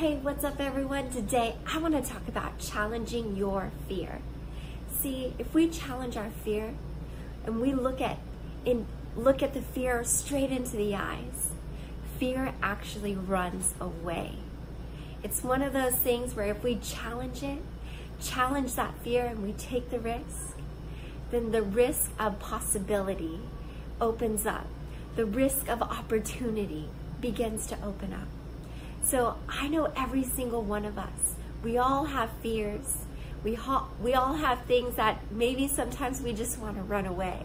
Hey, what's up everyone? Today I want to talk about challenging your fear. See, if we challenge our fear and we look at in look at the fear straight into the eyes, fear actually runs away. It's one of those things where if we challenge it, challenge that fear and we take the risk, then the risk of possibility opens up. The risk of opportunity begins to open up. So I know every single one of us, we all have fears. We, we all have things that maybe sometimes we just want to run away.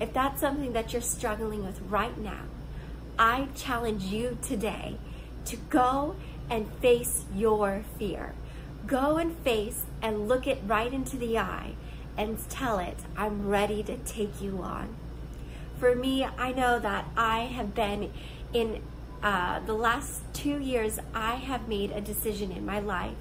If that's something that you're struggling with right now, I challenge you today to go and face your fear. Go and face and look it right into the eye and tell it, I'm ready to take you on. For me, I know that I have been in uh, the last two years, I have made a decision in my life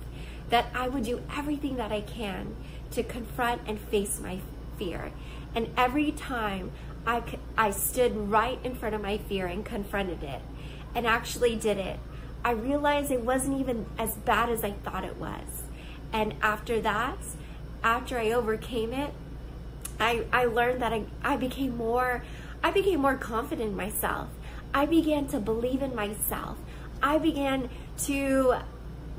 that I would do everything that I can to confront and face my fear. And every time I, I stood right in front of my fear and confronted it and actually did it, I realized it wasn't even as bad as I thought it was. And after that, after I overcame it, I, I learned that I, I became more I became more confident in myself. I began to believe in myself. I began to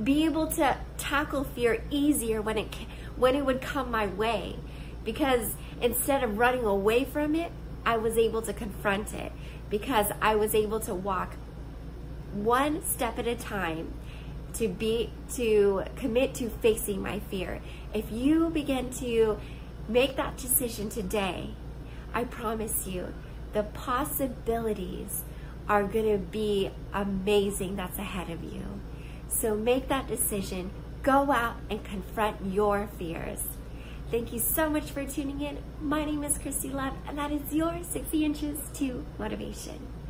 be able to tackle fear easier when it when it would come my way because instead of running away from it, I was able to confront it because I was able to walk one step at a time to be to commit to facing my fear. If you begin to make that decision today, I promise you the possibilities are going to be amazing that's ahead of you. So make that decision. Go out and confront your fears. Thank you so much for tuning in. My name is Christy Love, and that is your 60 Inches to Motivation.